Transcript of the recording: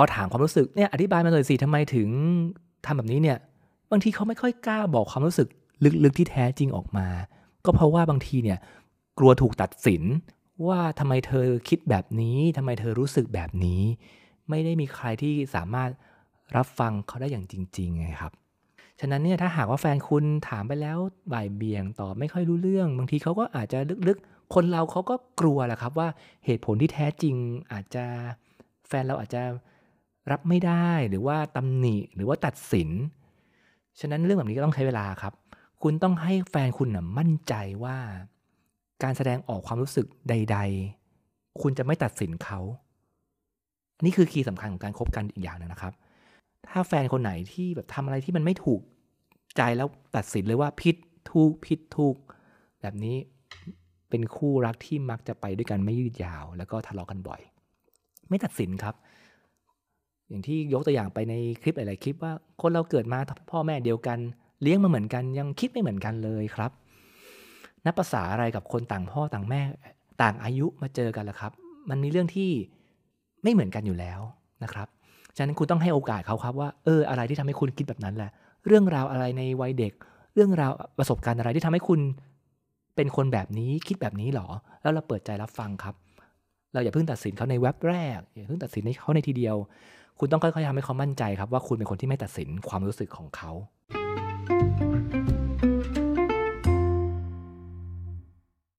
พอถามความรู้สึกเนี่ยอธิบายมาเลยสิทำไมถึงทำแบบนี้เนี่ยบางทีเขาไม่ค่อยกล้าบอกความรู้สึกลึกๆที่แท้จริงออกมา ก็เพราะว่าบางทีเนี่ยกลัวถูกตัดสินว่าทำไมเธอคิดแบบนี้ทำไมเธอรู้สึกแบบนี้ ไม่ได้มีใครที่สามารถรับฟังเขาได้อย่างจริงๆไงครับฉะนั้นเนี่ยถ้าหากว่าแฟนคุณถามไปแล้วบ่ายเบี่ยงตอบไม่ค่อยรู้เรื่อง บางทีเขาก็อาจจะลึกๆ คนเราเขาก็กลัวแหละครับว่าเหตุผลที่แท้จริงอาจจะแฟนเราอาจจะ รับไม่ได้หรือว่าตำหนิหรือว่าตัดสิน ฉะนั้นเรื่องแบบนี้ก็ต้องใช้เวลาครับ คุณต้องให้แฟนคุณนะมั่นใจว่า การแสดงออกความรู้สึกใด ๆ คุณจะไม่ตัดสินเขา นี่คือคีย์สำคัญของการคบกันอีกอย่างหนึงนะครับ ถ้าแฟนคนไหนที่แบบทำอะไรที่มันไม่ถูกใจแล้วตัดสินเลยว่าผิดถูกผิดถูก แบบนี้เป็นคู่รักที่มักจะไปด้วยกันไม่ยืดยาว แล้วก็ทะเลาะกันบ่อย ไม่ตัดสินครับ อย่างที่ยกตัวอย่างไปในคลิปหลาย ๆ คลิปว่าคนเราเกิดมาพ่อแม่เดียวกัน เลี้ยงมาเหมือนกัน ยังคิดไม่เหมือนกันเลยครับ นับภาษาอะไรกับคนต่างพ่อต่างแม่ ต่างอายุมาเจอกันล่ะครับ มันมีเรื่องที่ไม่เหมือนกันอยู่แล้วนะครับฉะนั้นคุณต้องให้โอกาสเขาครับว่าเอออะไรที่ทำให้คุณคิดแบบนั้นแหละ เรื่องราวอะไรในวัยเด็ก เรื่องราวประสบการณ์อะไรที่ทำให้คุณเป็นคนแบบนี้คิดแบบนี้หรอ แล้วเราเปิดใจรับฟังครับ เราอย่าเพิ่งตัดสินเขาในเว็บแรกอย่าเพิ่งตัดสินเขาในทีเดียว คุณต้องค่อยๆทำให้เขามั่นใจครับว่าคุณเป็นคนที่ไม่ตัดสินความรู้สึกของเขา